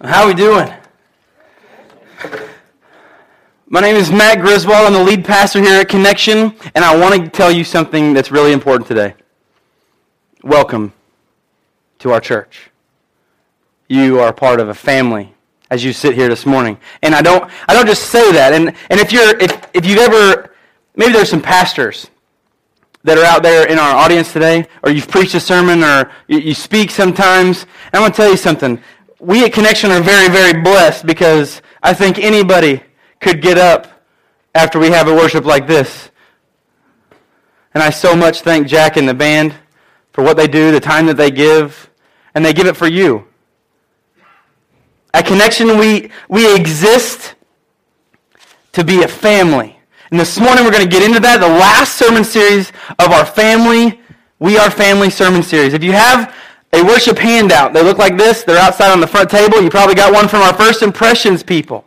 How we doing? My name is Matt Griswold. I'm the lead pastor here at Connection, and I want to tell you something that's really important today. Welcome to our church. You are part of a family as you sit here this morning. And I don't I don't just say that. And and if you're if if you've ever maybe there's some pastors that are out there in our audience today, or you've preached a sermon, or you, you speak sometimes. And I'm to tell you something we at Connection are very, very blessed because I think anybody could get up after we have a worship like this. And I so much thank Jack and the band for what they do, the time that they give, and they give it for you. At Connection, we, we exist to be a family. And this morning we're going to get into that, the last sermon series of our family, We Are Family sermon series. If you have a worship handout. They look like this. They're outside on the front table. You probably got one from our first impressions people.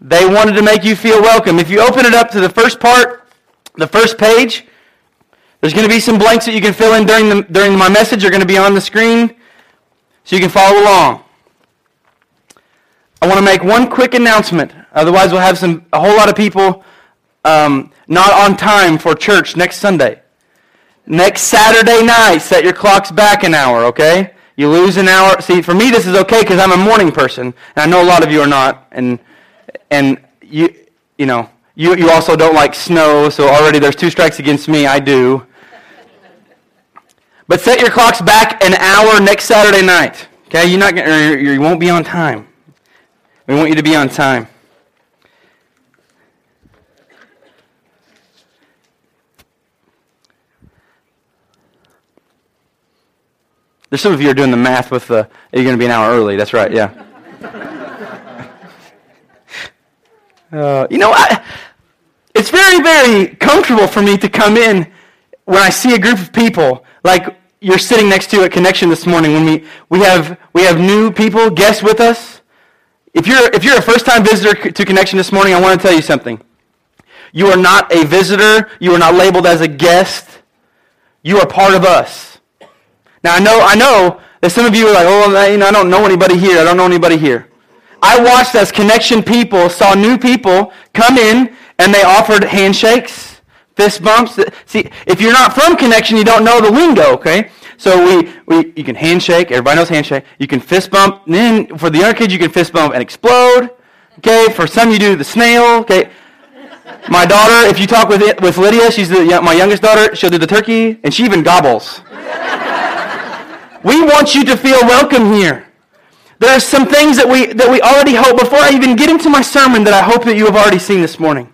They wanted to make you feel welcome. If you open it up to the first part, the first page, there's going to be some blanks that you can fill in during, the, during my message. They're going to be on the screen so you can follow along. I want to make one quick announcement. Otherwise, we'll have some, a whole lot of people um, not on time for church next Sunday. Next Saturday night, set your clocks back an hour, okay? You lose an hour. See, for me, this is okay because I'm a morning person, and I know a lot of you are not. And and you you know you you also don't like snow, so already there's two strikes against me. I do. But set your clocks back an hour next Saturday night. Okay, you're not gonna, you won't be on time. We want you to be on time. There's some of you are doing the math with the, you're going to be an hour early. That's right, yeah. uh, you know, I, it's very, very comfortable for me to come in when I see a group of people like you're sitting next to at Connection this morning when we, we, have, we have new people, guests with us. If you're, if you're a first-time visitor to Connection this morning, I want to tell you something. You are not a visitor. You are not labeled as a guest. You are part of us. Now I know I know that some of you are like, oh, you know, I don't know anybody here. I don't know anybody here. I watched as connection people saw new people come in and they offered handshakes, fist bumps. See, if you're not from connection, you don't know the lingo, okay? So we, we you can handshake, everybody knows handshake. You can fist bump, and then for the younger kids you can fist bump and explode. Okay, for some you do the snail, okay? My daughter, if you talk with it, with Lydia, she's the, my youngest daughter, she'll do the turkey, and she even gobbles. We want you to feel welcome here. There are some things that we, that we already hope, before I even get into my sermon, that I hope that you have already seen this morning.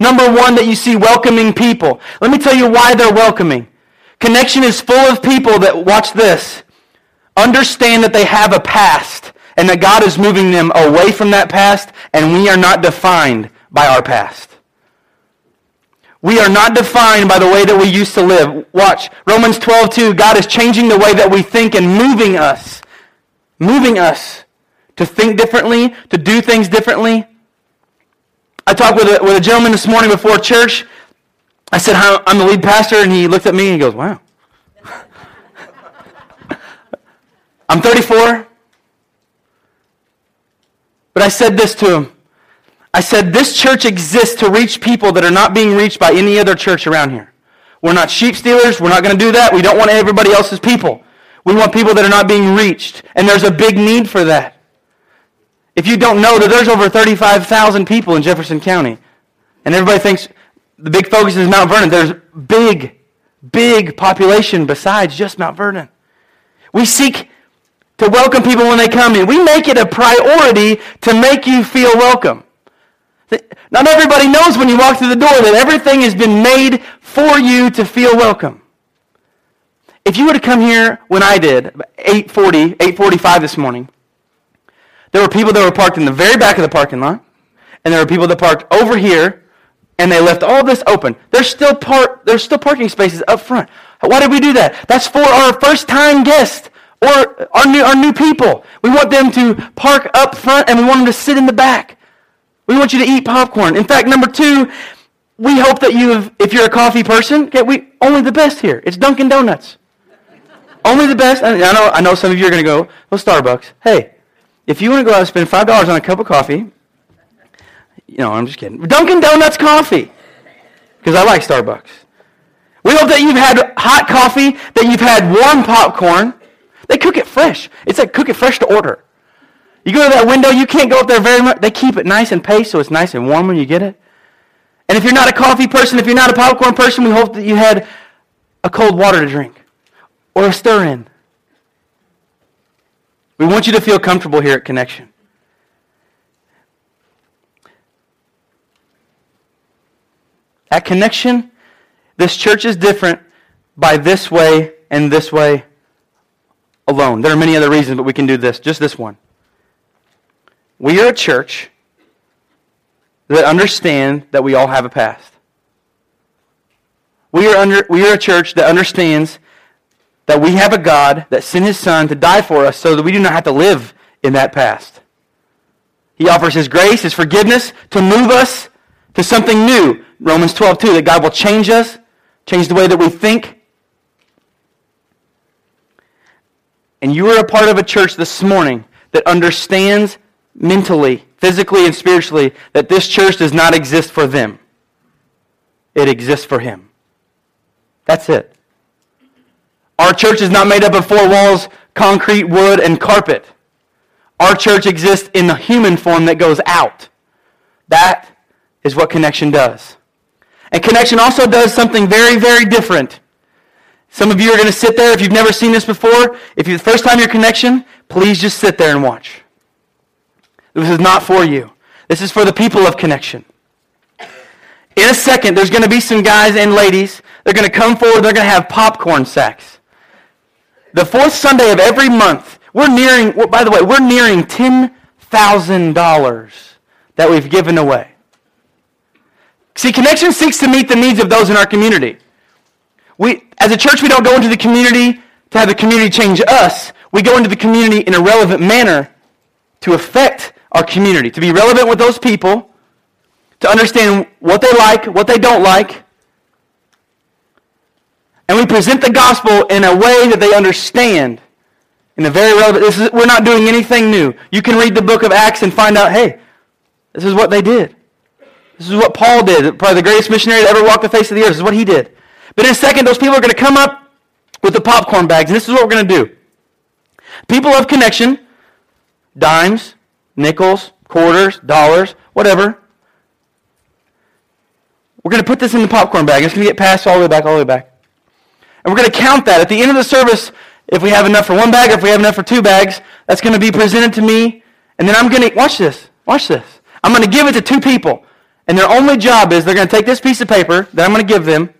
Number one, that you see welcoming people. Let me tell you why they're welcoming. Connection is full of people that, watch this, understand that they have a past and that God is moving them away from that past and we are not defined by our past. We are not defined by the way that we used to live. Watch, Romans 12, 2, God is changing the way that we think and moving us, moving us to think differently, to do things differently. I talked with a, with a gentleman this morning before church. I said, I'm the lead pastor, and he looked at me and he goes, wow. I'm 34. But I said this to him. I said, this church exists to reach people that are not being reached by any other church around here. We're not sheep stealers. We're not going to do that. We don't want everybody else's people. We want people that are not being reached. And there's a big need for that. If you don't know that there's over 35,000 people in Jefferson County, and everybody thinks the big focus is Mount Vernon, there's big, big population besides just Mount Vernon. We seek to welcome people when they come in. We make it a priority to make you feel welcome. Not everybody knows when you walk through the door that everything has been made for you to feel welcome. If you were to come here when I did, 840, 845 this morning, there were people that were parked in the very back of the parking lot, and there were people that parked over here, and they left all this open. There's still, par- there's still parking spaces up front. Why did we do that? That's for our first-time guests or our new, our new people. We want them to park up front, and we want them to sit in the back. We want you to eat popcorn. In fact, number two, we hope that you have, if you're a coffee person, okay, we only the best here. It's Dunkin' Donuts. Only the best. I know, I know some of you are going to go, well, Starbucks. Hey, if you want to go out and spend $5 on a cup of coffee, you know, I'm just kidding. Dunkin' Donuts coffee. Because I like Starbucks. We hope that you've had hot coffee, that you've had warm popcorn. They cook it fresh. It's like cook it fresh to order. You go to that window, you can't go up there very much. They keep it nice and paced so it's nice and warm when you get it. And if you're not a coffee person, if you're not a popcorn person, we hope that you had a cold water to drink or a stir in. We want you to feel comfortable here at Connection. At Connection, this church is different by this way and this way alone. There are many other reasons, but we can do this, just this one. We are a church that understand that we all have a past. We are, under, we are a church that understands that we have a God that sent his son to die for us so that we do not have to live in that past. He offers his grace, his forgiveness to move us to something new. Romans 12, 2, that God will change us, change the way that we think. And you are a part of a church this morning that understands mentally, physically, and spiritually that this church does not exist for them. It exists for Him. That's it. Our church is not made up of four walls, concrete, wood, and carpet. Our church exists in the human form that goes out. That is what connection does. And connection also does something very, very different. Some of you are going to sit there if you've never seen this before. If you the first time your connection, please just sit there and watch. This is not for you. This is for the people of connection. In a second, there's going to be some guys and ladies. They're going to come forward. They're going to have popcorn sacks. The fourth Sunday of every month, we're nearing, by the way, we're nearing $10,000 that we've given away. See, Connection seeks to meet the needs of those in our community. We, as a church, we don't go into the community to have the community change us. We go into the community in a relevant manner to affect our community, to be relevant with those people, to understand what they like, what they don't like. And we present the gospel in a way that they understand. In a very relevant, this is, we're not doing anything new. You can read the book of Acts and find out, hey, this is what they did. This is what Paul did. Probably the greatest missionary that ever walked the face of the earth. This is what he did. But in a second, those people are going to come up with the popcorn bags, and this is what we're going to do. People of connection, dimes, nickels, quarters, dollars, whatever. We're going to put this in the popcorn bag. It's going to get passed all the way back, all the way back. And we're going to count that. At the end of the service, if we have enough for one bag, or if we have enough for two bags, that's going to be presented to me. And then I'm going to, watch this, watch this. I'm going to give it to two people. And their only job is they're going to take this piece of paper that I'm going to give them.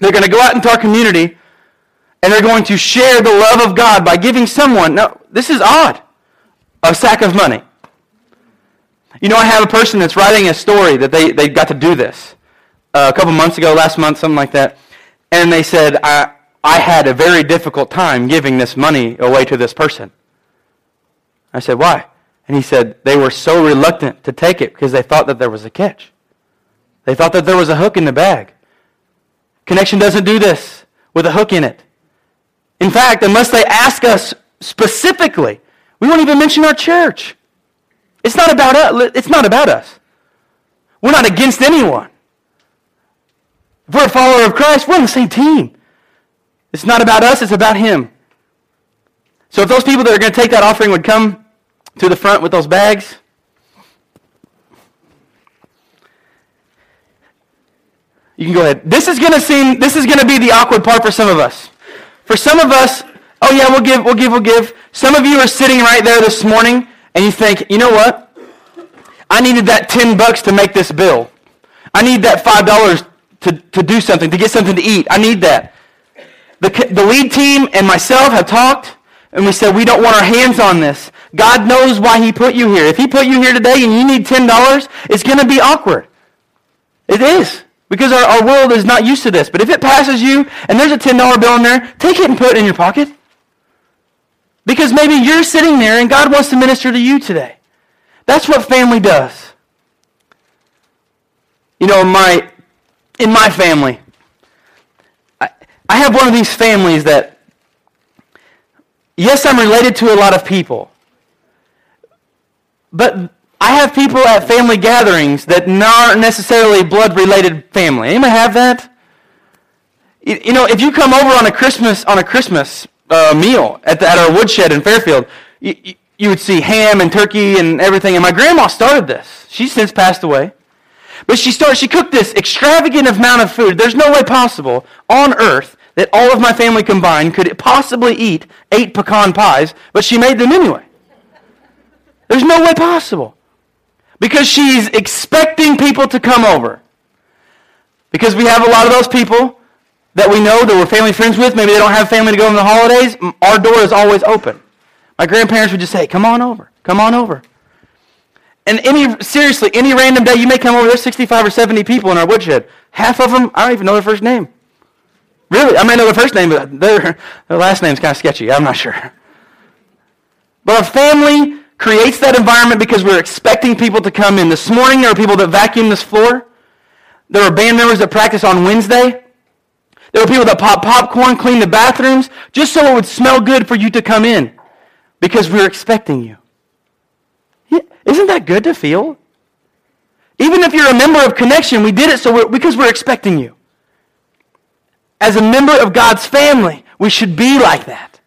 They're going to go out into our community and they're going to share the love of God by giving someone, now, this is odd, a sack of money. You know, I have a person that's writing a story that they, they got to do this uh, a couple months ago, last month, something like that. And they said, I, I had a very difficult time giving this money away to this person. I said, why? And he said, they were so reluctant to take it because they thought that there was a catch. They thought that there was a hook in the bag. Connection doesn't do this with a hook in it. In fact, unless they ask us specifically, we won't even mention our church. It's not about us. It's not about us. We're not against anyone. If we're a follower of Christ, we're on the same team. It's not about us, it's about Him. So if those people that are going to take that offering would come to the front with those bags, you can go ahead. This is going to seem, this is going to be the awkward part for some of us. For some of us, oh yeah, we'll give, we'll give, we'll give. Some of you are sitting right there this morning and you think, you know what? I needed that 10 bucks to make this bill. I need that $5 to, to do something, to get something to eat. I need that. The, the lead team and myself have talked, and we said we don't want our hands on this. God knows why he put you here. If he put you here today and you need $10, it's going to be awkward. It is. Because our, our world is not used to this. But if it passes you and there's a $10 bill in there, take it and put it in your pocket. Because maybe you're sitting there and God wants to minister to you today. That's what family does. You know, in my, in my family, I, I have one of these families that yes, I'm related to a lot of people. But I have people at family gatherings that aren't necessarily blood related family. Anybody have that? You know, if you come over on a Christmas on a Christmas uh, meal at, the, at our woodshed in Fairfield, you, you would see ham and turkey and everything. And my grandma started this. She's since passed away. But she started, she cooked this extravagant amount of food. There's no way possible on earth that all of my family combined could possibly eat eight pecan pies, but she made them anyway. There's no way possible. Because she's expecting people to come over. Because we have a lot of those people that we know that we're family friends with. Maybe they don't have family to go on the holidays. Our door is always open. My grandparents would just say, come on over. Come on over. And any, seriously, any random day you may come over, there's 65 or 70 people in our woodshed. Half of them, I don't even know their first name. Really, I may know their first name, but their, their last name's kind of sketchy. I'm not sure. But our family creates that environment because we're expecting people to come in. This morning, there are people that vacuum this floor. There are band members that practice on Wednesday. There were people that pop popcorn, clean the bathrooms, just so it would smell good for you to come in because we are expecting you. Isn't that good to feel? Even if you're a member of Connection, we did it so we're, because we're expecting you. As a member of God's family, we should be like that.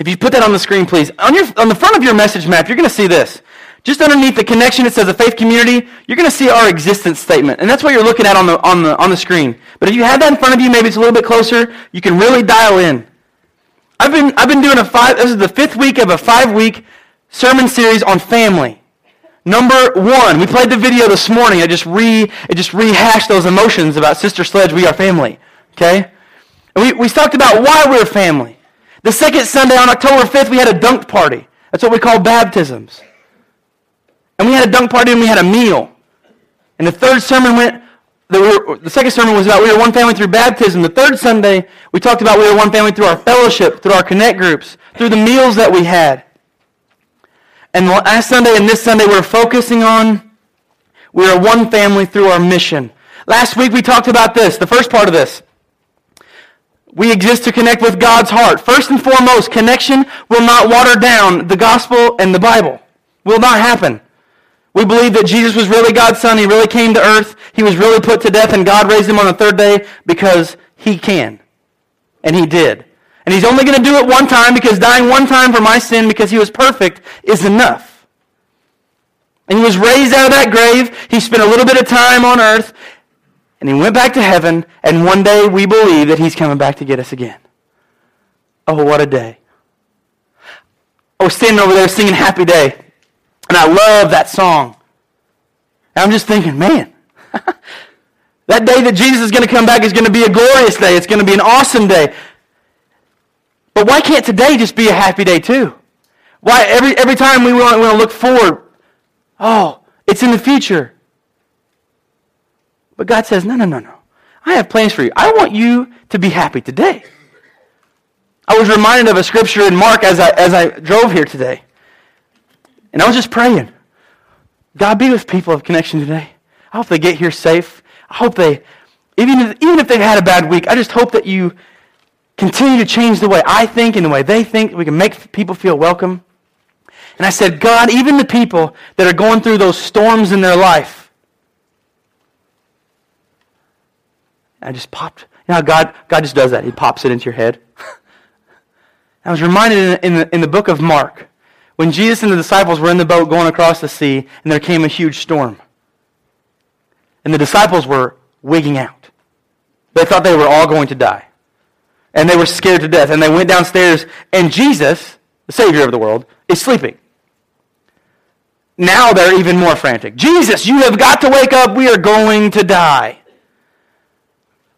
If you put that on the screen, please. On, your, on the front of your message map, you're going to see this. Just underneath the connection, it says a faith community. You're going to see our existence statement. And that's what you're looking at on the, on, the, on the screen. But if you have that in front of you, maybe it's a little bit closer, you can really dial in. I've been, I've been doing a five, this is the fifth week of a five week sermon series on family. Number one, we played the video this morning. I just re, it just rehashed those emotions about Sister Sledge, we are family. Okay? And we, we talked about why we're family. The second Sunday on October 5th, we had a dunk party. That's what we call baptisms. And we had a dunk party and we had a meal. And the third sermon went, the, the second sermon was about we were one family through baptism. The third Sunday, we talked about we were one family through our fellowship, through our connect groups, through the meals that we had. And last Sunday and this Sunday, we're focusing on we are one family through our mission. Last week, we talked about this, the first part of this. We exist to connect with God's heart. First and foremost, connection will not water down the gospel and the Bible. Will not happen. We believe that Jesus was really God's son. He really came to earth. He was really put to death, and God raised him on the third day because he can. And he did. And he's only going to do it one time because dying one time for my sin because he was perfect is enough. And he was raised out of that grave. He spent a little bit of time on earth, and he went back to heaven, and one day we believe that he's coming back to get us again. Oh, what a day. I was standing over there singing Happy Day. And I love that song. And I'm just thinking, man, that day that Jesus is going to come back is going to be a glorious day. It's going to be an awesome day. But why can't today just be a happy day too? Why every, every time we want, we want to look forward, oh, it's in the future. But God says, no, no, no, no. I have plans for you. I want you to be happy today. I was reminded of a scripture in Mark as I, as I drove here today. And I was just praying. God be with people of connection today. I hope they get here safe. I hope they, even if, even if they've had a bad week, I just hope that you continue to change the way I think and the way they think. We can make people feel welcome. And I said, God, even the people that are going through those storms in their life, I just popped. You know God, God just does that. He pops it into your head. I was reminded in, in, the, in the book of Mark when Jesus and the disciples were in the boat going across the sea, and there came a huge storm. And the disciples were wigging out. They thought they were all going to die. And they were scared to death. And they went downstairs, and Jesus, the Savior of the world, is sleeping. Now they're even more frantic. Jesus, you have got to wake up. We are going to die.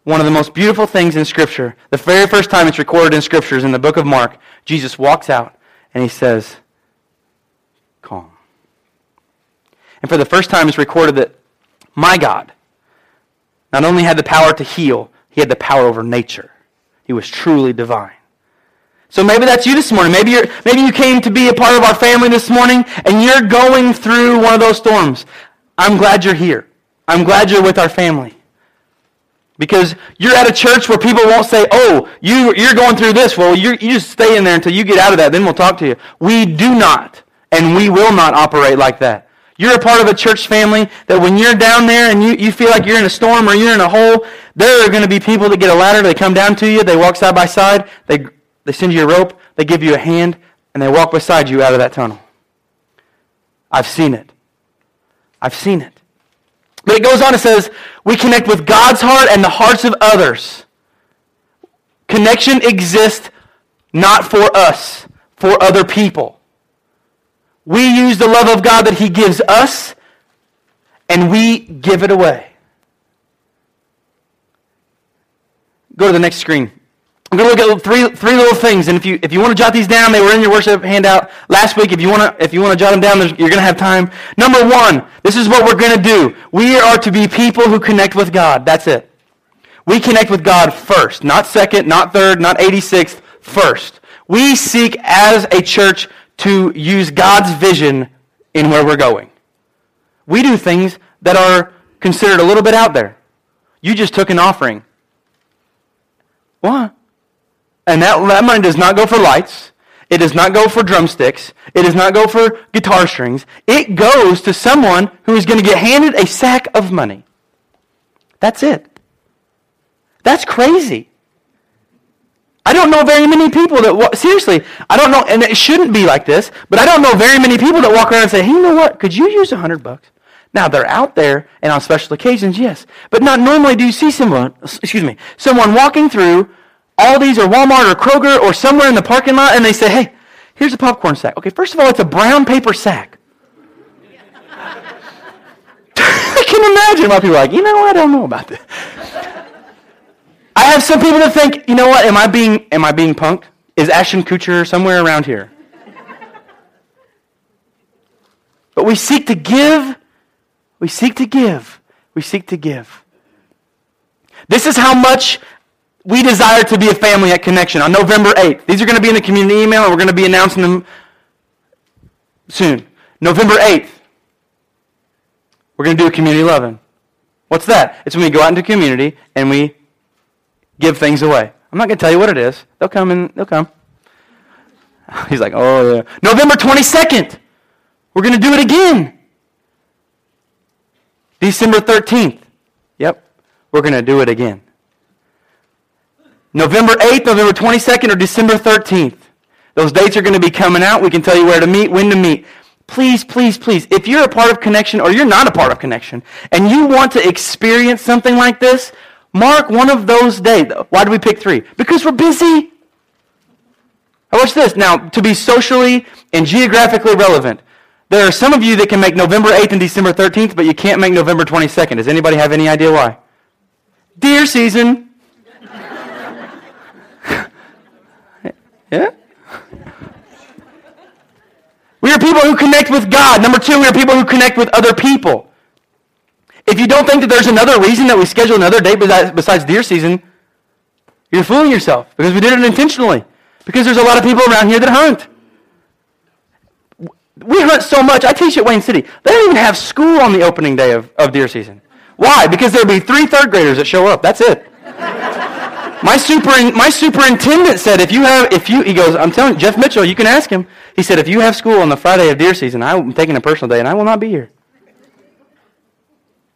One of the most beautiful things in Scripture, the very first time it's recorded in Scriptures in the book of Mark, Jesus walks out and he says, calm. And for the first time, it's recorded that my God not only had the power to heal, he had the power over nature. He was truly divine. So maybe that's you this morning. Maybe, you're, maybe you came to be a part of our family this morning and you're going through one of those storms. I'm glad you're here. I'm glad you're with our family. Because you're at a church where people won't say, oh, you, you're going through this. Well, you you just stay in there until you get out of that, then we'll talk to you. We do not, and we will not operate like that. You're a part of a church family that when you're down there and you, you feel like you're in a storm or you're in a hole, there are going to be people that get a ladder, they come down to you, they walk side by side, they, they send you a rope, they give you a hand, and they walk beside you out of that tunnel. I've seen it. I've seen it. But it goes on, it says, we connect with God's heart and the hearts of others. Connection exists not for us, for other people. We use the love of God that He gives us, and we give it away. Go to the next screen. I'm going to look at three, three little things, and if you, if you want to jot these down, they were in your worship handout last week. If you want to, if you want to jot them down, you're going to have time. Number one, this is what we're going to do. We are to be people who connect with God. That's it. We connect with God first, not second, not third, not 86th, first. We seek as a church to use God's vision in where we're going. We do things that are considered a little bit out there. You just took an offering. What? And that, that money does not go for lights. It does not go for drumsticks. It does not go for guitar strings. It goes to someone who is going to get handed a sack of money. That's it. That's crazy. I don't know very many people that, seriously, I don't know, and it shouldn't be like this, but I don't know very many people that walk around and say, hey, you know what? Could you use a hundred bucks? Now, they're out there, and on special occasions, yes. But not normally do you see someone, excuse me, someone walking through Aldi's or Walmart or Kroger or somewhere in the parking lot and they say, hey, here's a popcorn sack. Okay, first of all, it's a brown paper sack. I can imagine why people are like, you know, what, I don't know about this. I have some people that think, you know what, am I being, am I being punked? Is Ashton Kutcher somewhere around here? But we seek to give, we seek to give, we seek to give. This is how much we desire to be a family at Connection on November 8th. These are going to be in the community email, and we're going to be announcing them soon. November 8th, we're going to do a community loving. What's that? It's when we go out into community and we give things away. I'm not going to tell you what it is. They'll come and they'll come. He's like, oh, yeah. November 22nd, we're going to do it again. December 13th, yep, we're going to do it again. November 8th, November 22nd, or December 13th. Those dates are going to be coming out. We can tell you where to meet, when to meet. Please, please, please, if you're a part of Connection or you're not a part of Connection and you want to experience something like this, mark one of those days. Why do we pick three? Because we're busy. I watch this. Now, to be socially and geographically relevant, there are some of you that can make November 8th and December 13th, but you can't make November 22nd. Does anybody have any idea why? Deer season. Yeah? We are people who connect with God. Number two, we are people who connect with other people. If you don't think that there's another reason that we schedule another date besides deer season, you're fooling yourself because we did it intentionally. Because there's a lot of people around here that hunt. We hunt so much. I teach at Wayne City. They don't even have school on the opening day of, of deer season. Why? Because there'll be three third graders that show up. That's it. My, super, my superintendent said, if you have, if you, he goes, I'm telling Jeff Mitchell, you can ask him. He said, if you have school on the Friday of deer season, I'm taking a personal day and I will not be here.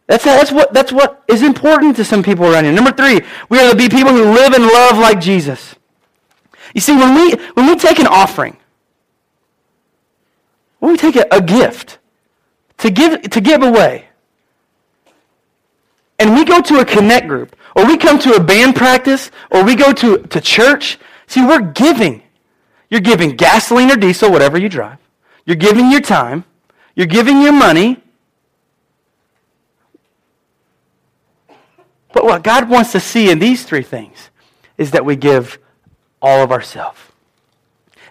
That's, that's, what, that's what is important to some people around here. Number three, we are to be people who live and love like Jesus. You see, when we, when we take an offering, when we take a, a gift to give, to give away, and we go to a connect group, or we come to a band practice, or we go to, to church, see, we're giving. You're giving gasoline or diesel, whatever you drive. You're giving your time. You're giving your money. But what God wants to see in these three things is that we give all of ourselves.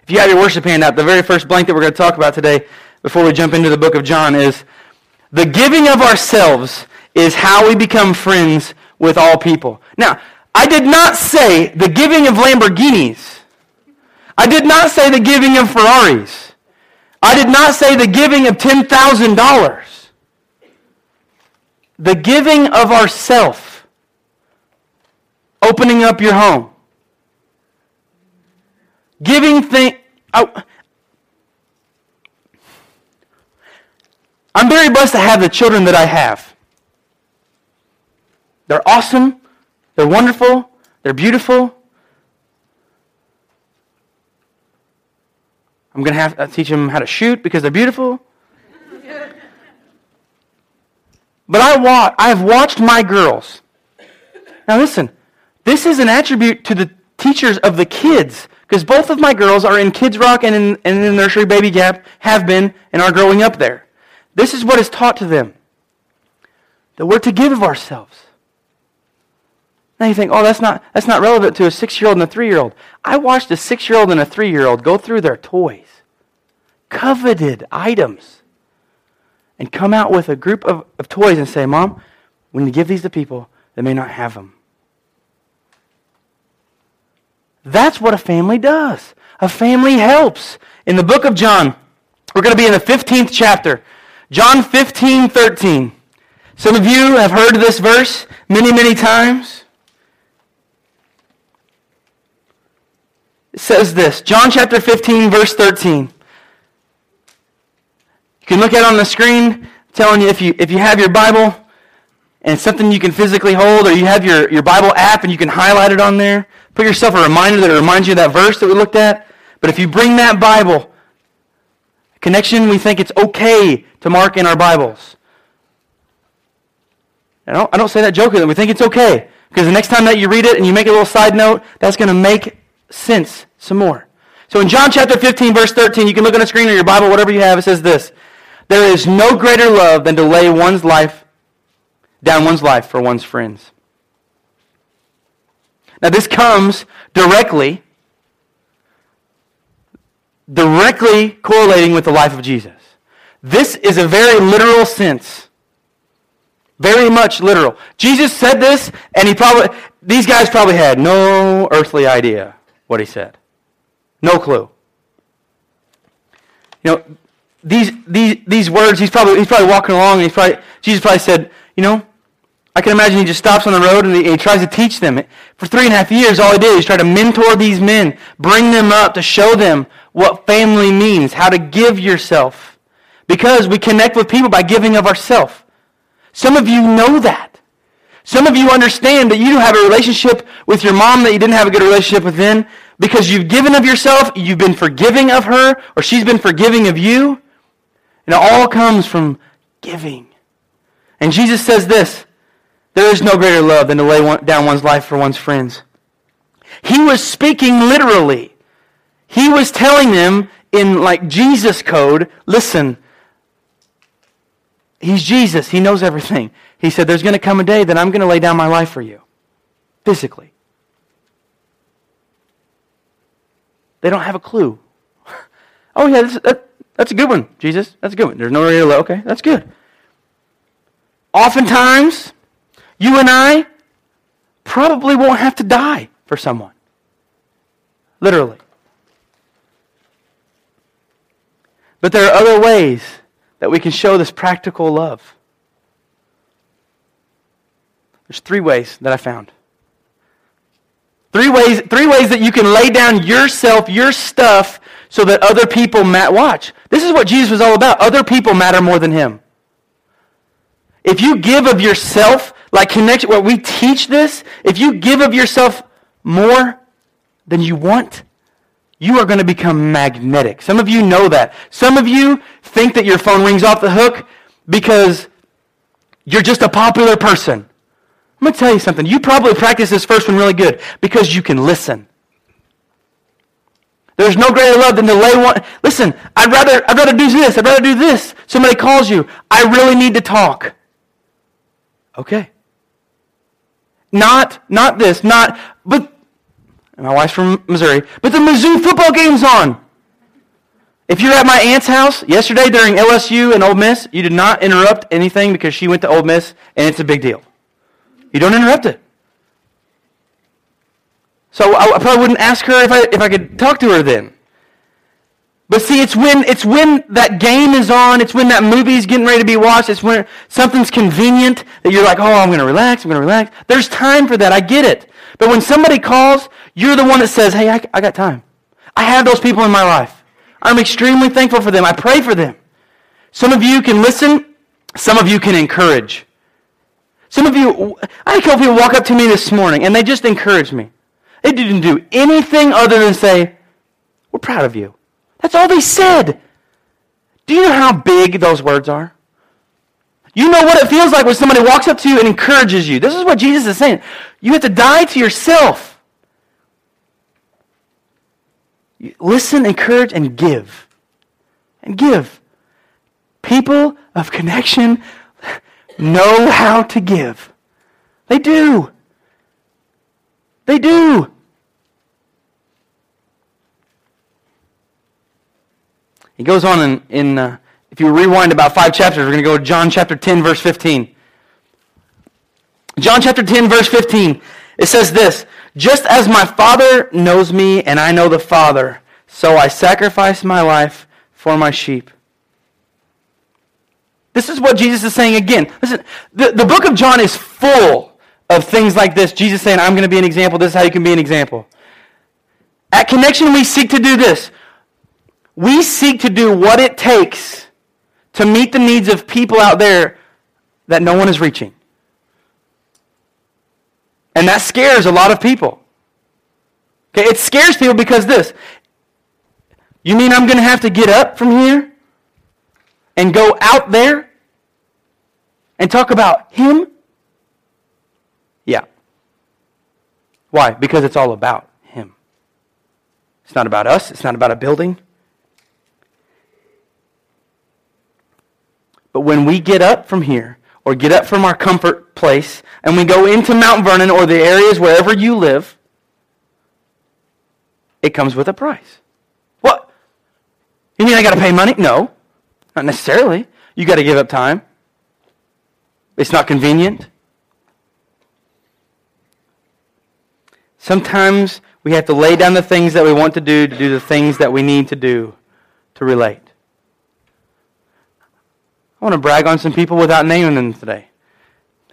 If you have your worship handout, the very first blank that we're going to talk about today before we jump into the book of John is the giving of ourselves is how we become friends with all people. Now, I did not say the giving of Lamborghinis. I did not say the giving of Ferraris. I did not say the giving of $10,000. The giving of ourself opening up your home. Giving things. I'm very blessed to have the children that I have. They're awesome. They're wonderful. They're beautiful. I'm going to have to teach them how to shoot because they're beautiful. but I, wa- I have watched my girls. Now, listen, this is an attribute to the teachers of the kids because both of my girls are in Kids Rock and in, and in the nursery Baby Gap, have been, and are growing up there. This is what is taught to them that we're to give of ourselves. Now you think, oh, that's not, that's not relevant to a six year old and a three year old. I watched a six year old and a three year old go through their toys, coveted items, and come out with a group of, of toys and say, Mom, we need to give these to people that may not have them. That's what a family does. A family helps. In the book of John, we're going to be in the 15th chapter. John 15, 13. Some of you have heard this verse many, many times. It says this John chapter 15, verse 13. You can look at it on the screen, telling you if you, if you have your Bible and it's something you can physically hold, or you have your, your Bible app and you can highlight it on there. Put yourself a reminder that reminds you of that verse that we looked at. But if you bring that Bible, connection, we think it's okay to mark in our Bibles. I don't, I don't say that jokingly. We think it's okay. Because the next time that you read it and you make a little side note, that's going to make sense some more. So in John chapter 15, verse 13, you can look on the screen or your Bible, whatever you have, it says this. There is no greater love than to lay one's life down one's life for one's friends. Now this comes directly directly correlating with the life of Jesus. This is a very literal sense. Very much literal. Jesus said this, and he probably, these guys probably had no earthly idea what he said. No clue. You know, these, these, these words, he's probably, he's probably walking along, and he's probably, Jesus probably said, you know, I can imagine he just stops on the road and he, he, tries to teach them. For three and a half years, all he did is try to mentor these men, bring them up to show them what family means, how to give yourself. Because we connect with people by giving of ourselves. Some of you know that. Some of you understand that you have a relationship with your mom that you didn't have a good relationship with then because you've given of yourself, you've been forgiving of her, or she's been forgiving of you. And it all comes from giving. And Jesus says this there is no greater love than to lay one, down one's life for one's friends. He was speaking literally. He was telling them in like Jesus code, listen, he's Jesus. He knows everything. He said, there's going to come a day that I'm going to lay down my life for you. Physically. They don't have a clue. oh, yeah, this, that, that's a good one, Jesus. That's a good one. There's no love. Okay, that's good. Oftentimes, you and I probably won't have to die for someone. Literally. But there are other ways that we can show this practical love. There's three ways that I found. Three ways, three ways that you can lay down yourself, your stuff, so that other people matter. Watch. This is what Jesus was all about. Other people matter more than him. If you give of yourself, like connection, where we teach this, if you give of yourself more than you want, you are going to become magnetic. Some of you know that. Some of you think that your phone rings off the hook because you're just a popular person. I'm going to tell you something. You probably practice this first one really good because you can listen. There's no greater love than to lay one. Listen, I'd rather, I'd rather do this. I'd rather do this. Somebody calls you. I really need to talk. Okay. Not, not this, not, but, my wife's from Missouri, but the Mizzou football game's on. If you're at my aunt's house yesterday during LSU and Ole Miss, you did not interrupt anything because she went to Ole Miss and it's a big deal. You don't interrupt it. So I, I probably wouldn't ask her if I, if I could talk to her then. But see, it's when, it's when that game is on, it's when that movie is getting ready to be watched, it's when something's convenient that you're like, oh, I'm going to relax, I'm going to relax. There's time for that, I get it. But when somebody calls, you're the one that says, hey, I, I got time. I have those people in my life. I'm extremely thankful for them. I pray for them. Some of you can listen, some of you can encourage. Some of you, I had a couple people walk up to me this morning and they just encouraged me. They didn't do anything other than say, We're proud of you. That's all they said. Do you know how big those words are? You know what it feels like when somebody walks up to you and encourages you. This is what Jesus is saying. You have to die to yourself. Listen, encourage, and give. And give. People of connection know how to give. They do. They do. He goes on in, in uh, if you rewind about five chapters, we're going to go to John chapter 10, verse 15. John chapter 10, verse 15. It says this Just as my Father knows me and I know the Father, so I sacrifice my life for my sheep. This is what Jesus is saying again. Listen, the, the book of John is full of things like this. Jesus saying, I'm going to be an example. This is how you can be an example. At Connection, we seek to do this. We seek to do what it takes to meet the needs of people out there that no one is reaching. And that scares a lot of people. Okay, it scares people because this. You mean I'm going to have to get up from here and go out there and talk about him? Yeah. Why? Because it's all about him. It's not about us, it's not about a building. But when we get up from here, or get up from our comfort place, and we go into Mount Vernon or the areas wherever you live, it comes with a price. What? You mean I got to pay money? No, not necessarily. You got to give up time. It's not convenient. Sometimes we have to lay down the things that we want to do to do the things that we need to do to relate. I want to brag on some people without naming them today.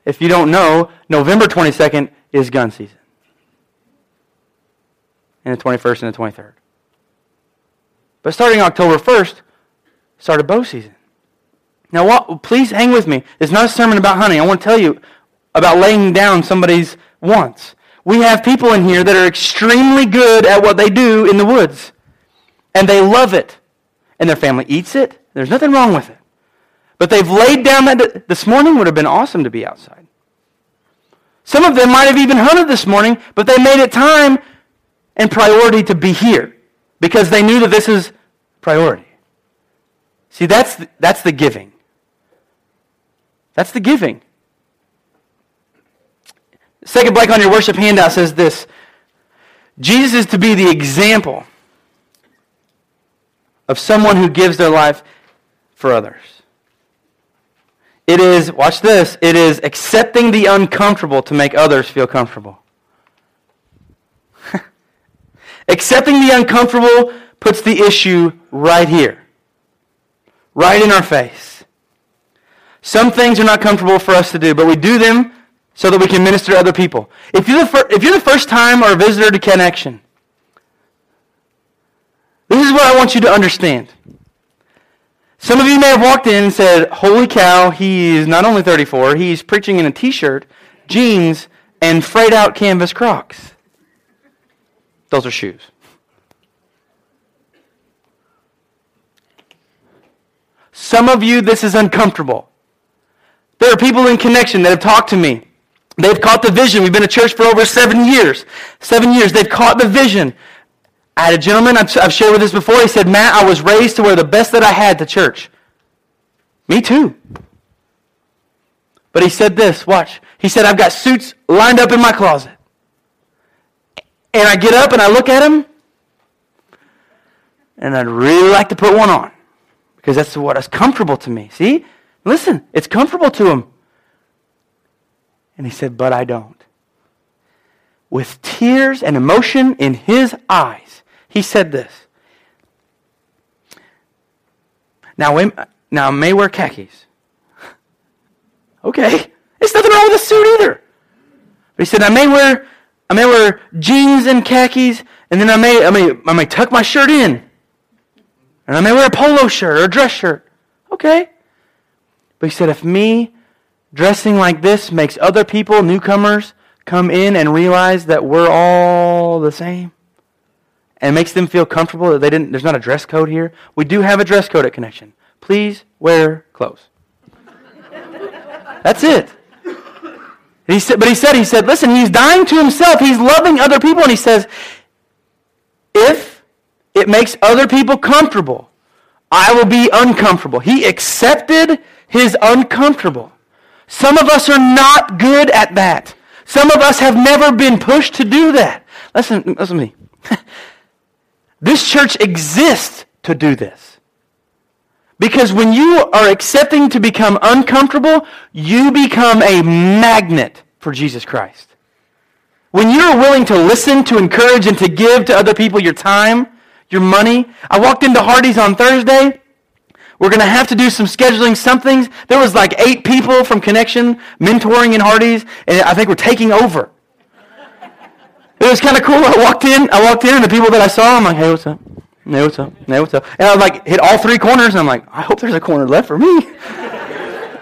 If you don't know, November 22nd is gun season. And the 21st and the 23rd. But starting October 1st, started bow season. Now, what, please hang with me. It's not a sermon about hunting. I want to tell you about laying down somebody's wants. We have people in here that are extremely good at what they do in the woods. And they love it. And their family eats it. There's nothing wrong with it. But they've laid down that this morning would have been awesome to be outside. Some of them might have even hunted this morning, but they made it time and priority to be here because they knew that this is priority. See, that's the, that's the giving. That's the giving. Second blank on your worship handout says this Jesus is to be the example of someone who gives their life for others. It is, watch this, it is accepting the uncomfortable to make others feel comfortable. accepting the uncomfortable puts the issue right here, right in our face. Some things are not comfortable for us to do, but we do them so that we can minister to other people. If you're the, fir- if you're the first time or a visitor to Connection, this is what I want you to understand. Some of you may have walked in and said, Holy cow, he's not only 34, he's preaching in a t shirt, jeans, and frayed out canvas crocs. Those are shoes. Some of you, this is uncomfortable. There are people in connection that have talked to me. They've caught the vision. We've been a church for over seven years. Seven years. They've caught the vision. I had a gentleman, I've, I've shared with this before, he said, Matt, I was raised to wear the best that I had to church. Me too. But he said this, watch. He said, I've got suits lined up in my closet. And I get up and I look at them, and I'd really like to put one on because that's what is comfortable to me. See? Listen, it's comfortable to him. And he said, But I don't. With tears and emotion in his eyes, he said this Now, now I may wear khakis. okay. It's nothing wrong with a suit either. But he said, I may wear, I may wear jeans and khakis, and then I may, I may, I may tuck my shirt in. And I may wear a polo shirt or a dress shirt. Okay. But he said, if me dressing like this makes other people, newcomers, come in and realize that we're all the same, and makes them feel comfortable that they didn't, there's not a dress code here. We do have a dress code at Connection. Please wear clothes. That's it. He said, but he said, he said, listen, he's dying to himself. He's loving other people. And he says, if it makes other people comfortable, I will be uncomfortable. He accepted his uncomfortable. Some of us are not good at that. Some of us have never been pushed to do that. Listen, listen to me. this church exists to do this. Because when you are accepting to become uncomfortable, you become a magnet for Jesus Christ. When you're willing to listen, to encourage, and to give to other people your time, your money. I walked into Hardee's on Thursday. We're going to have to do some scheduling somethings. There was like eight people from Connection mentoring in Hardee's, and I think we're taking over. It was kind of cool. I walked in, I walked in, and the people that I saw, I'm like, hey, what's up? Hey, what's up? Hey, what's up? And I like hit all three corners, and I'm like, I hope there's a corner left for me.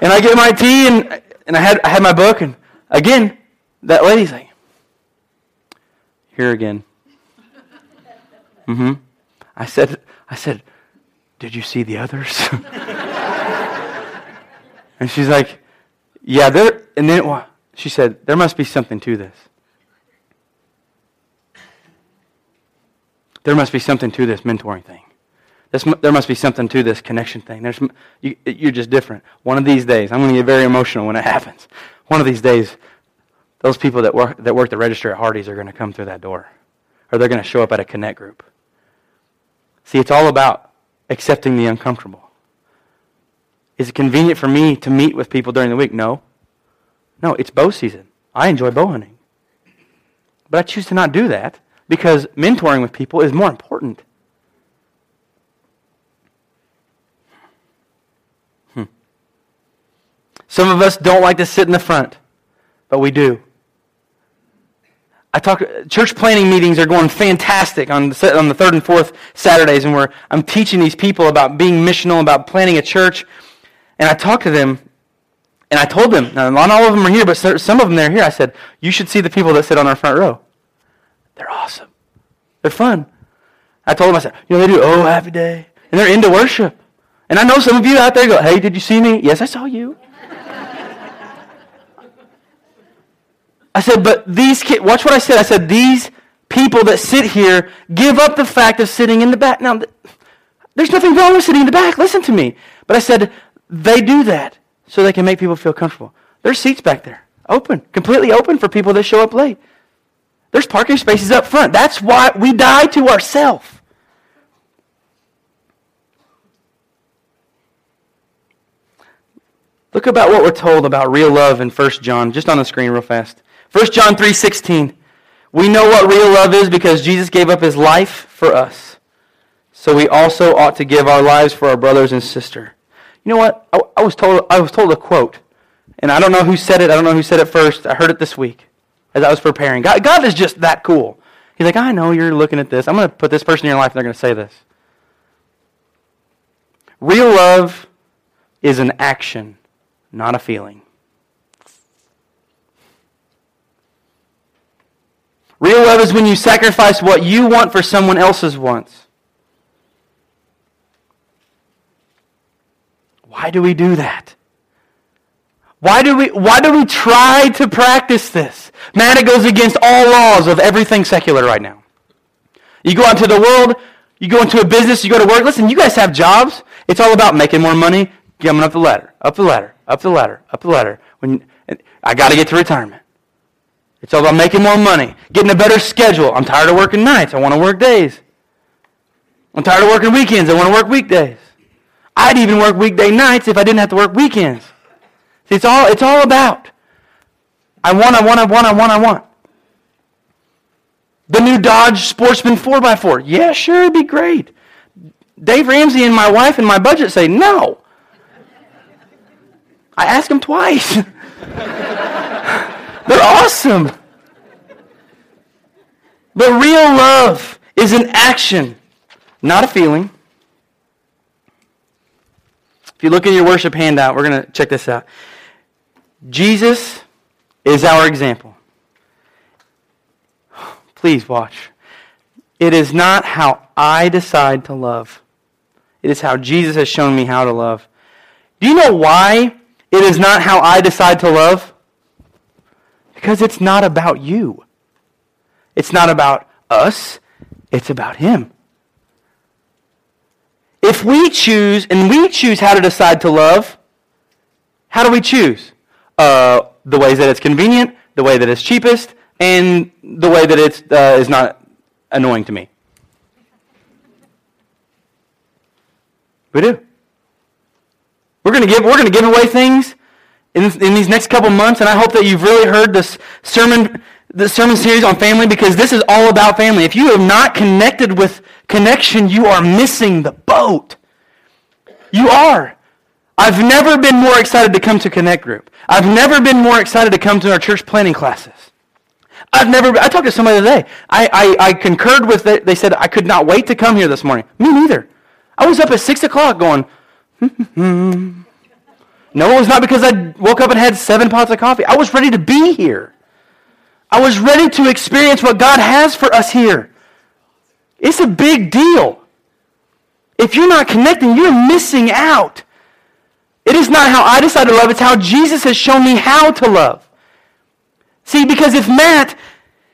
and I get my tea, and and I had I had my book, and again, that lady's like, here again. Mm-hmm. I said, I said, did you see the others? and she's like, yeah, there. And then well, she said, there must be something to this. There must be something to this mentoring thing. This, there must be something to this connection thing. There's, you, you're just different. One of these days, I'm going to get very emotional when it happens. One of these days, those people that work, that work the register at Hardee's are going to come through that door. Or they're going to show up at a connect group. See, it's all about accepting the uncomfortable. Is it convenient for me to meet with people during the week? No. No, it's bow season. I enjoy bow hunting. But I choose to not do that because mentoring with people is more important. Hmm. Some of us don't like to sit in the front, but we do. I talk, church planning meetings are going fantastic on the, on the third and fourth Saturdays, and where I'm teaching these people about being missional, about planning a church. And I talk to them, and I told them, not all of them are here, but some of them they're here. I said, you should see the people that sit on our front row. They're awesome. They're fun. I told them, I said, you know, they do, oh, happy day. And they're into worship. And I know some of you out there go, hey, did you see me? Yes, I saw you. I said, but these kids, watch what I said. I said, these people that sit here give up the fact of sitting in the back. Now, there's nothing wrong with sitting in the back. Listen to me. But I said, they do that so they can make people feel comfortable. There's seats back there, open, completely open for people that show up late. There's parking spaces up front. That's why we die to ourselves. Look about what we're told about real love in 1 John, just on the screen real fast. 1 John 3:16. We know what real love is because Jesus gave up his life for us. So we also ought to give our lives for our brothers and sister. You know what? I, I, was told I was told a quote. And I don't know who said it. I don't know who said it first. I heard it this week as I was preparing. God, God is just that cool. He's like, I know you're looking at this. I'm going to put this person in your life and they're going to say this. Real love is an action, not a feeling. Real love is when you sacrifice what you want for someone else's wants. Why do we do that? Why do we, why do we try to practice this? Man, it goes against all laws of everything secular right now. You go out into the world, you go into a business, you go to work. Listen, you guys have jobs. It's all about making more money, coming up the ladder, up the ladder, up the ladder, up the ladder. When I got to get to retirement. It's all about making more money, getting a better schedule. I'm tired of working nights. I want to work days. I'm tired of working weekends. I want to work weekdays. I'd even work weekday nights if I didn't have to work weekends. See, it's all, it's all about I want, I want, I want, I want, I want. The new Dodge Sportsman 4x4. Yeah, sure, it'd be great. Dave Ramsey and my wife and my budget say no. I asked them twice. They're awesome. But real love is an action, not a feeling. If you look in your worship handout, we're going to check this out. Jesus is our example. Please watch. It is not how I decide to love. It is how Jesus has shown me how to love. Do you know why it is not how I decide to love? Because it's not about you. It's not about us. It's about Him. If we choose, and we choose how to decide to love, how do we choose? Uh, the ways that it's convenient, the way that it's cheapest, and the way that it uh, is not annoying to me. We do. We're going to give, we're going to give away things in, in these next couple months, and I hope that you've really heard this sermon, the sermon series on family because this is all about family. If you have not connected with connection, you are missing the boat. You are. I've never been more excited to come to Connect Group. I've never been more excited to come to our church planning classes. I've never, I talked to somebody today. I, I, I concurred with, it. they said I could not wait to come here this morning. Me neither. I was up at 6 o'clock going, hmm. No, it was not because I woke up and had seven pots of coffee. I was ready to be here. I was ready to experience what God has for us here. It's a big deal. If you're not connecting, you're missing out. It is not how I decide to love, it's how Jesus has shown me how to love. See, because if Matt,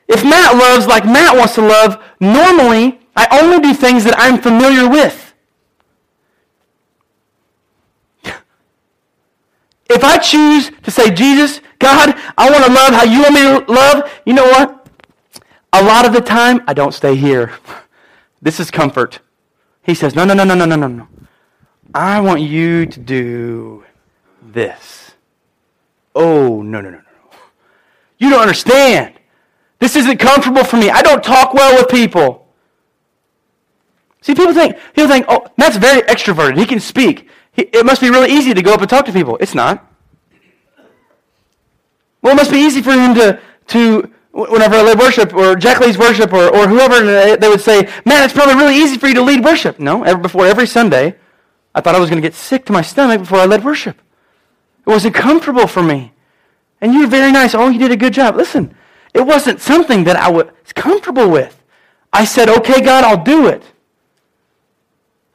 if Matt loves like Matt wants to love, normally I only do things that I'm familiar with. If I choose to say, Jesus, God, I want to love how you want me to love, you know what? A lot of the time, I don't stay here. This is comfort. He says, no, no, no, no, no, no, no, no. I want you to do this. Oh, no, no, no, no. You don't understand. This isn't comfortable for me. I don't talk well with people. See, people think, people think, oh, Matt's very extroverted. He can speak. It must be really easy to go up and talk to people. It's not. Well, it must be easy for him to, to whenever I lead worship, or Jack leads worship, or, or whoever, they would say, man, it's probably really easy for you to lead worship. No, ever before every Sunday, I thought I was going to get sick to my stomach before I led worship. It wasn't comfortable for me. And you were very nice. Oh, you did a good job. Listen, it wasn't something that I was comfortable with. I said, okay, God, I'll do it.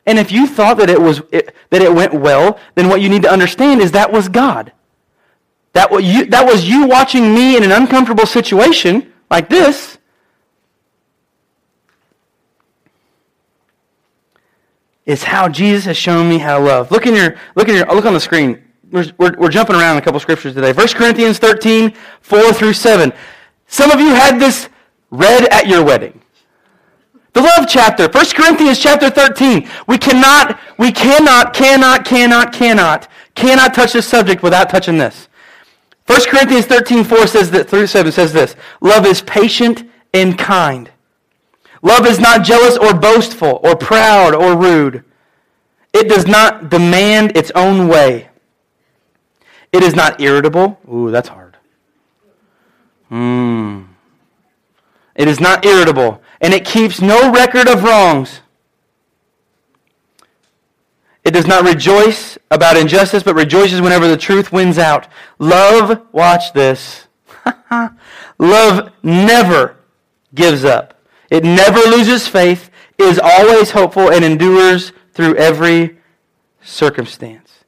And if you thought that it, was, it, that it went well, then what you need to understand is that was God. That was, you, that was you watching me in an uncomfortable situation like this. Is how Jesus has shown me how to love. Look in your look in your look on the screen. We're, we're, we're jumping around a couple scriptures today. 1 Corinthians 13, 4 through 7. Some of you had this read at your wedding. The love chapter, 1 Corinthians chapter 13. We cannot, we cannot, cannot, cannot, cannot, cannot touch this subject without touching this. 1 Corinthians 13, 4 says that through 7 says this. Love is patient and kind. Love is not jealous or boastful or proud or rude. It does not demand its own way. It is not irritable. Ooh, that's hard. Hmm. It is not irritable and it keeps no record of wrongs. It does not rejoice about injustice, but rejoices whenever the truth wins out. Love, watch this. Love never gives up. It never loses faith, is always hopeful, and endures through every circumstance.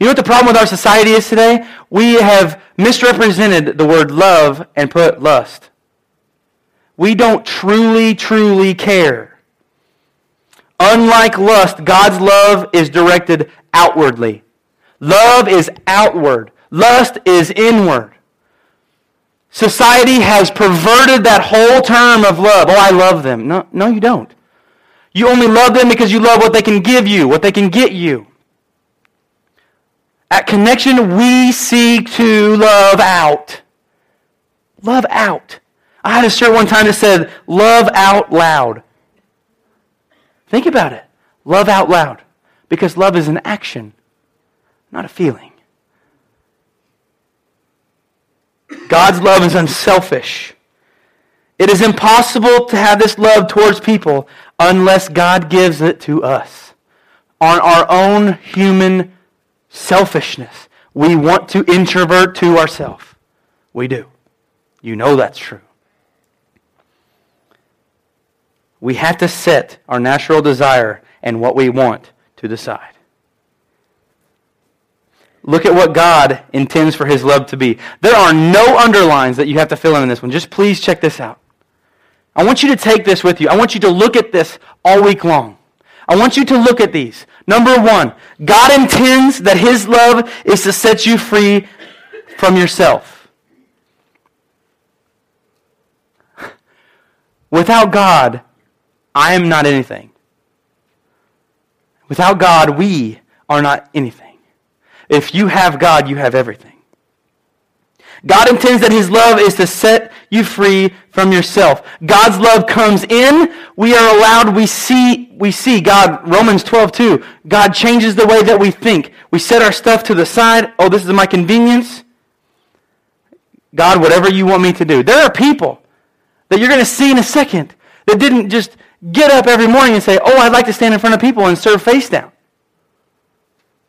You know what the problem with our society is today? We have misrepresented the word love and put lust we don't truly, truly care. Unlike lust, God's love is directed outwardly. Love is outward. Lust is inward. Society has perverted that whole term of love. Oh, I love them. No, no, you don't. You only love them because you love what they can give you, what they can get you. At Connection, we seek to love out. Love out. I had a shirt one time that said, love out loud. Think about it. Love out loud. Because love is an action, not a feeling. God's love is unselfish. It is impossible to have this love towards people unless God gives it to us. On our own human selfishness, we want to introvert to ourselves. We do. You know that's true. We have to set our natural desire and what we want to the side. Look at what God intends for his love to be. There are no underlines that you have to fill in in this one. Just please check this out. I want you to take this with you. I want you to look at this all week long. I want you to look at these. Number one, God intends that his love is to set you free from yourself. Without God, I am not anything. Without God, we are not anything. If you have God, you have everything. God intends that his love is to set you free from yourself. God's love comes in. We are allowed, we see, we see God, Romans 12, 2. God changes the way that we think. We set our stuff to the side. Oh, this is my convenience. God, whatever you want me to do. There are people that you're going to see in a second that didn't just get up every morning and say, oh, I'd like to stand in front of people and serve face down.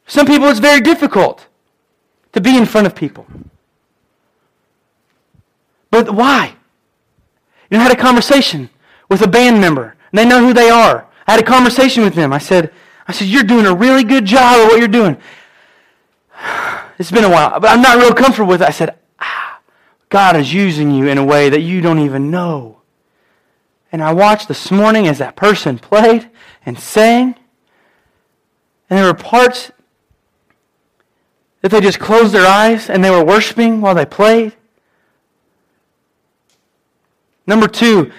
Some people, it's very difficult to be in front of people. But why? You know, I had a conversation with a band member, and they know who they are. I had a conversation with them. I said, I said, you're doing a really good job of what you're doing. It's been a while, but I'm not real comfortable with it. I said, ah, God is using you in a way that you don't even know. And I watched this morning as that person played and sang. And there were parts that they just closed their eyes and they were worshiping while they played. Number two,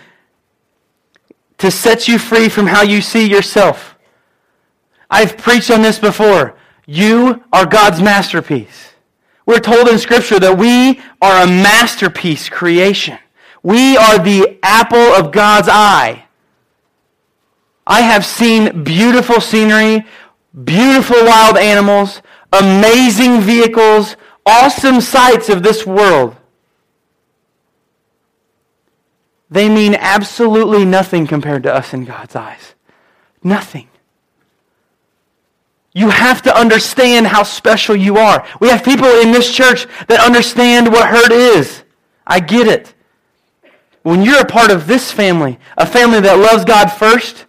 to set you free from how you see yourself. I've preached on this before. You are God's masterpiece. We're told in Scripture that we are a masterpiece creation. We are the apple of God's eye. I have seen beautiful scenery, beautiful wild animals, amazing vehicles, awesome sights of this world. they mean absolutely nothing compared to us in God's eyes. Nothing. You have to understand how special you are. We have people in this church that understand what hurt is. I get it. When you're a part of this family, a family that loves God first,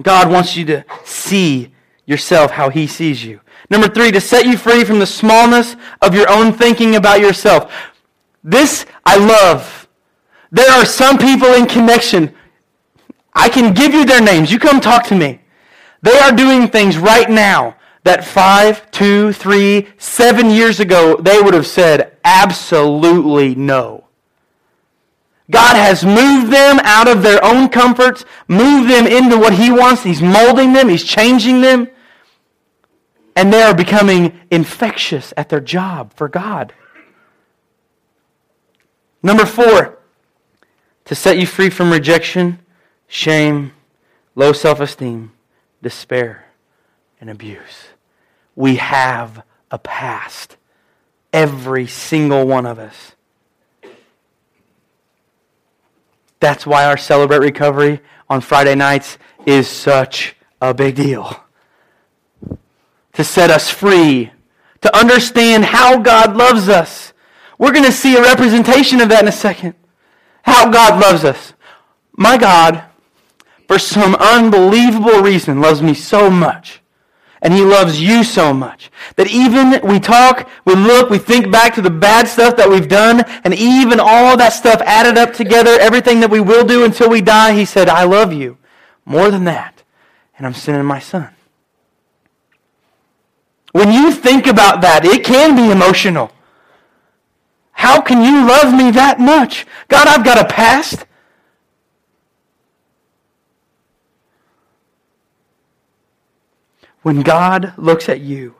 God wants you to see yourself how he sees you. Number three, to set you free from the smallness of your own thinking about yourself. This I love. There are some people in connection. I can give you their names. You come talk to me. They are doing things right now that five, two, three, seven years ago they would have said absolutely no. God has moved them out of their own comforts, moved them into what He wants. He's molding them, He's changing them. And they are becoming infectious at their job for God. Number four, to set you free from rejection, shame, low self esteem, despair, and abuse. We have a past. Every single one of us. That's why our Celebrate Recovery on Friday nights is such a big deal. To set us free, to understand how God loves us. We're going to see a representation of that in a second how God loves us. My God, for some unbelievable reason, loves me so much. And he loves you so much that even we talk, we look, we think back to the bad stuff that we've done, and even all that stuff added up together, everything that we will do until we die, he said, I love you more than that. And I'm sending my son. When you think about that, it can be emotional. How can you love me that much? God, I've got a past. When God looks at you,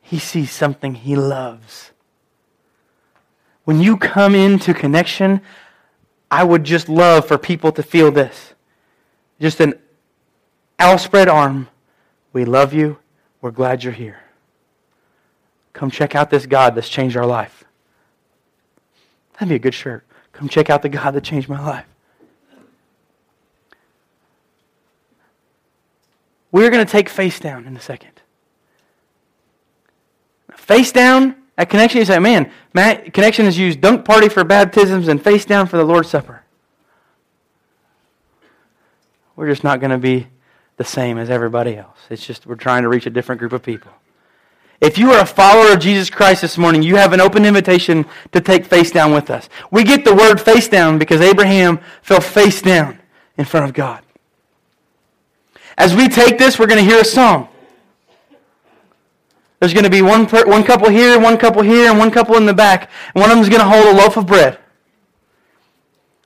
he sees something he loves. When you come into connection, I would just love for people to feel this. Just an outspread arm, we love you. We're glad you're here. Come check out this God that's changed our life. That'd be a good shirt. Come check out the God that changed my life. We're going to take face down in a second. Face down at Connection, you say, man, Matt, Connection is used dunk party for baptisms and face down for the Lord's Supper. We're just not going to be the same as everybody else. It's just we're trying to reach a different group of people. If you are a follower of Jesus Christ this morning, you have an open invitation to take face down with us. We get the word face down because Abraham fell face down in front of God. As we take this, we're going to hear a song. There's going to be one, one couple here, one couple here, and one couple in the back. And one of them is going to hold a loaf of bread.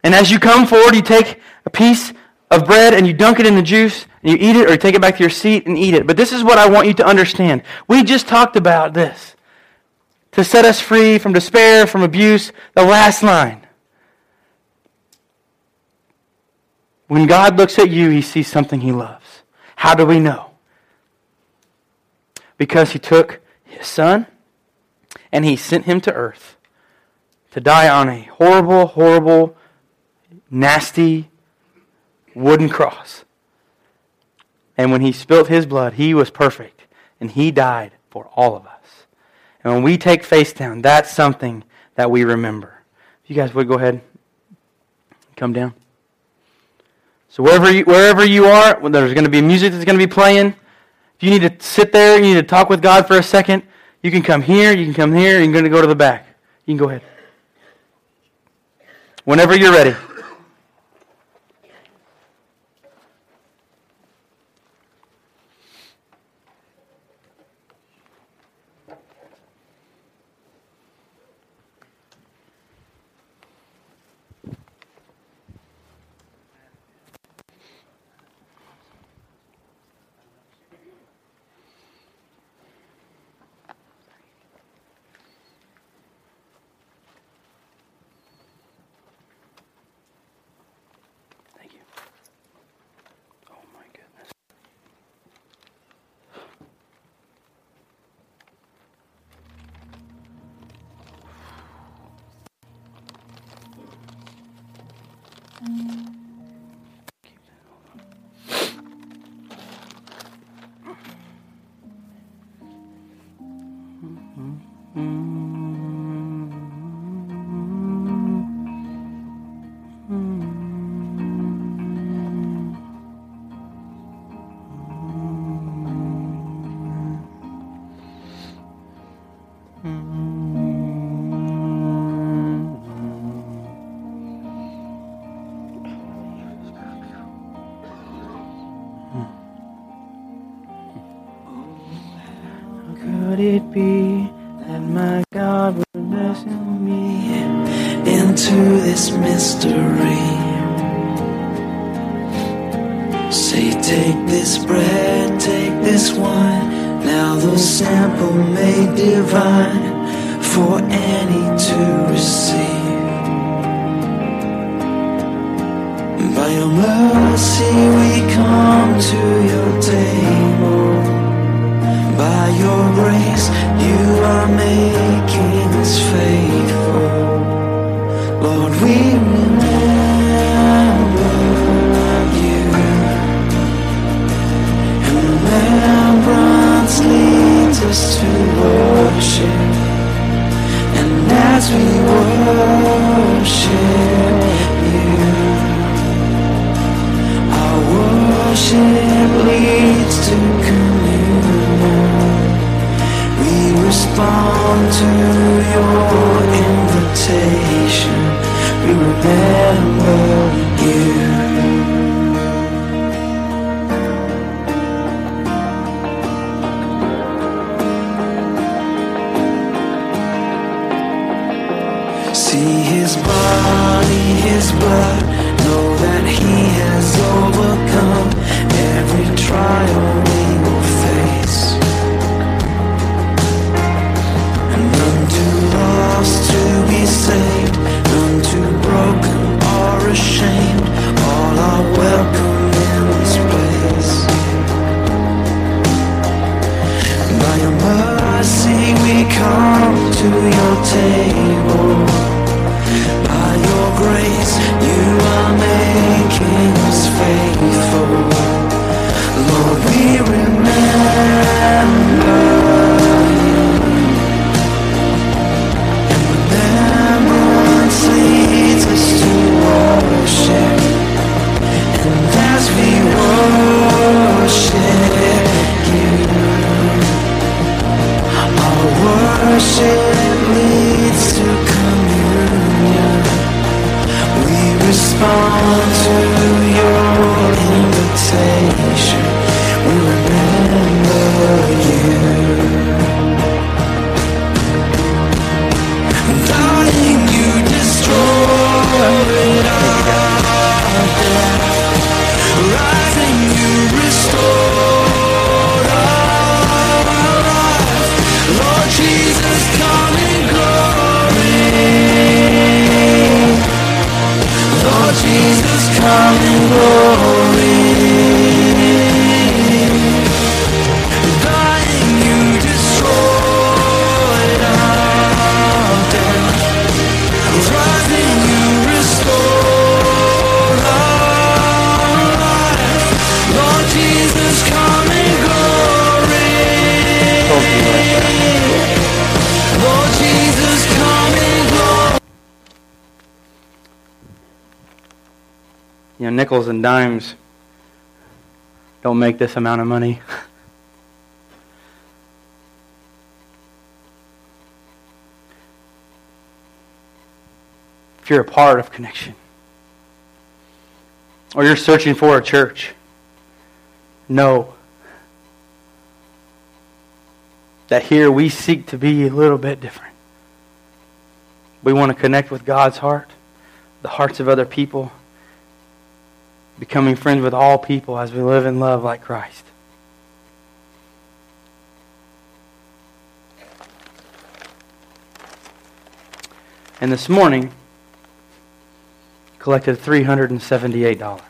And as you come forward, you take a piece of bread and you dunk it in the juice you eat it or take it back to your seat and eat it. But this is what I want you to understand. We just talked about this. To set us free from despair, from abuse, the last line. When God looks at you, he sees something he loves. How do we know? Because he took his son and he sent him to earth to die on a horrible, horrible, nasty, wooden cross. And when he spilt his blood, he was perfect. And he died for all of us. And when we take face down, that's something that we remember. If you guys would go ahead, come down. So wherever you, wherever you are, there's going to be music that's going to be playing. If you need to sit there, you need to talk with God for a second, you can come here, you can come here, you're going to go to the back. You can go ahead. Whenever you're ready. mystery. Say, take this bread, take this wine. Now the sample made divine for any to receive. By your mercy, we come to your table. By your grace, you are making us faithful. Lord, we remember you. And remembrance leads us to worship. And as we worship you Our worship leads to respond to your invitation. We remember you. See his body, his blood. Know that he has overcome every trial. saved, none too broken or ashamed. All are welcome in this place. By your mercy we come to your table. By your grace you are making us faithful. Lord, we make this amount of money. if you're a part of connection, or you're searching for a church, know that here we seek to be a little bit different. We want to connect with God's heart, the hearts of other people, becoming friends with all people as we live in love like Christ. And this morning, collected $378. We're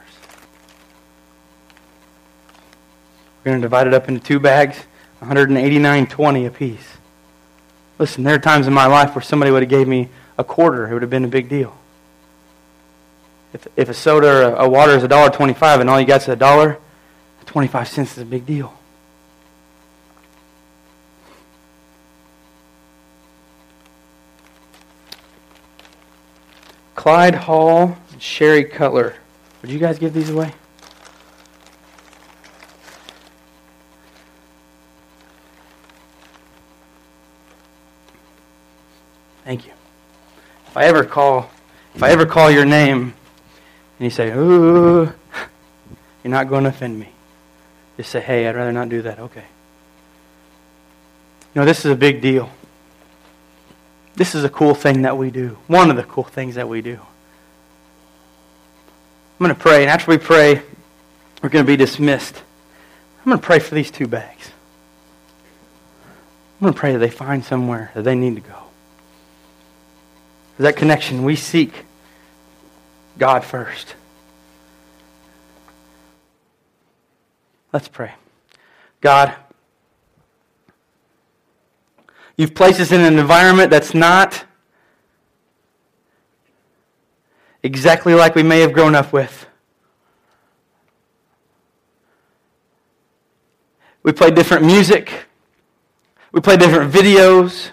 going to divide it up into two bags, 189.20 apiece. Listen, there are times in my life where somebody would have gave me a quarter. It would have been a big deal. If, if a soda or a, water is $1.25 and all you got is a dollar, 25 cents is a big deal. Clyde Hall and Sherry Cutler. Would you guys give these away? Thank you. If I ever call, if I ever call your name, you say, "Ooh," you're not going to offend me. Just say, "Hey, I'd rather not do that." Okay. You know, this is a big deal. This is a cool thing that we do. One of the cool things that we do. I'm going to pray, and after we pray, we're going to be dismissed. I'm going to pray for these two bags. I'm going to pray that they find somewhere that they need to go. That connection, we seek God first. Let's pray. God, you've placed us in an environment that's not exactly like we may have grown up with. We play different music. We play different videos.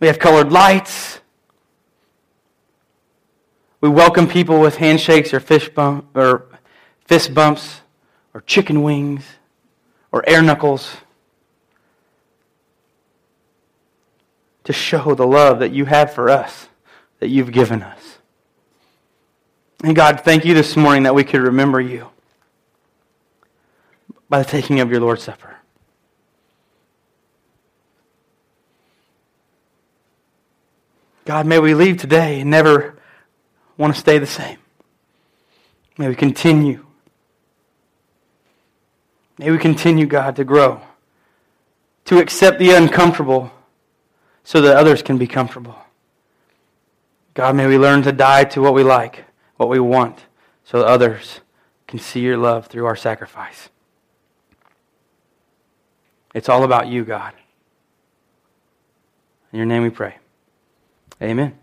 We have colored lights. We welcome people with handshakes or fish bump or fist bumps or chicken wings or air knuckles to show the love that you have for us, that you've given us. And God, thank you this morning that we could remember you by the taking of your Lord's Supper. God, may we leave today and never want to stay the same. May we continue. May we continue, God, to grow, to accept the uncomfortable so that others can be comfortable. God, may we learn to die to what we like, what we want, so that others can see your love through our sacrifice. It's all about you, God. In your name we pray. Amen.